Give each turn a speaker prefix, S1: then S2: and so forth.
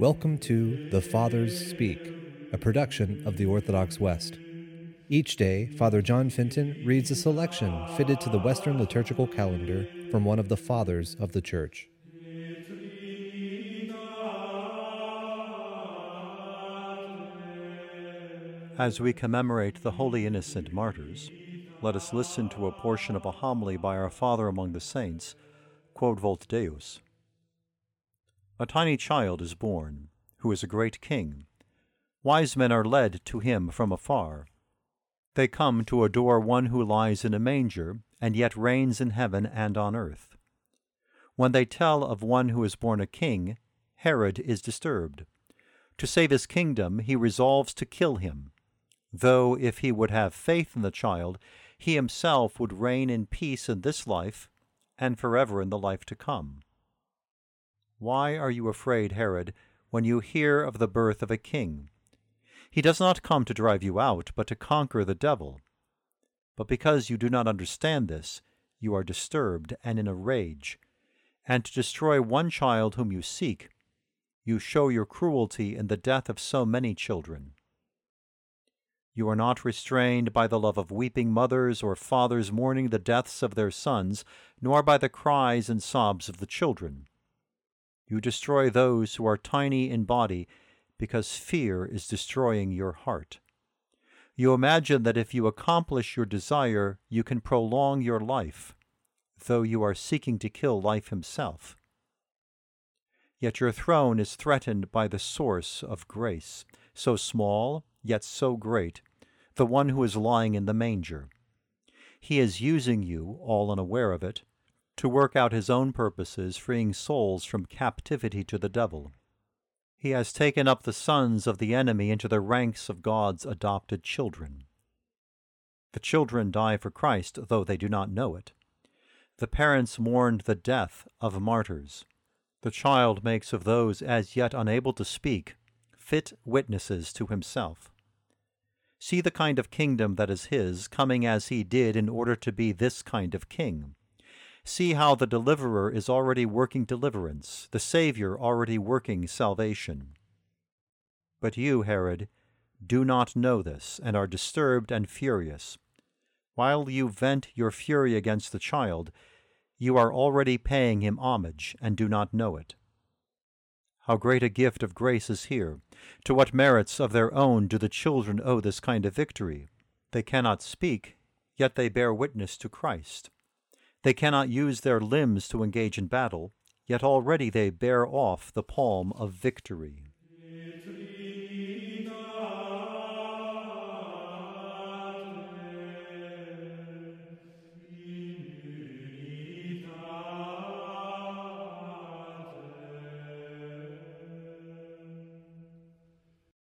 S1: Welcome to The Fathers Speak, a production of the Orthodox West. Each day, Father John Fenton reads a selection fitted to the Western liturgical calendar from one of the Fathers of the Church.
S2: As we commemorate the holy innocent martyrs, let us listen to a portion of a homily by our Father among the saints, Quodvultdeus. A tiny child is born, who is a great king. Wise men are led to him from afar. They come to adore one who lies in a manger, and yet reigns in heaven and on earth. When they tell of one who is born a king, Herod is disturbed. To save his kingdom, he resolves to kill him, though if he would have faith in the child, he himself would reign in peace in this life and forever in the life to come. Why are you afraid, Herod, when you hear of the birth of a king? He does not come to drive you out, but to conquer the devil. But because you do not understand this, you are disturbed and in a rage. And to destroy one child whom you seek, you show your cruelty in the death of so many children. You are not restrained by the love of weeping mothers or fathers mourning the deaths of their sons, nor by the cries and sobs of the children. You destroy those who are tiny in body because fear is destroying your heart. You imagine that if you accomplish your desire, you can prolong your life, though you are seeking to kill life himself. Yet your throne is threatened by the source of grace, so small, yet so great, the one who is lying in the manger. He is using you, all unaware of it, to work out his own purposes, freeing souls from captivity to the devil. He has taken up the sons of the enemy into the ranks of God's adopted children. The children die for Christ, though they do not know it. The parents mourned the death of martyrs. The child makes of those as yet unable to speak fit witnesses to himself. See the kind of kingdom that is his, coming as he did in order to be this kind of king. See how the deliverer is already working deliverance, the Savior already working salvation. But you, Herod, do not know this, and are disturbed and furious. While you vent your fury against the child, you are already paying him homage, and do not know it. How great a gift of grace is here! To what merits of their own do the children owe this kind of victory? They cannot speak, yet they bear witness to Christ. They cannot use their limbs to engage in battle, yet already they bear off the palm of victory.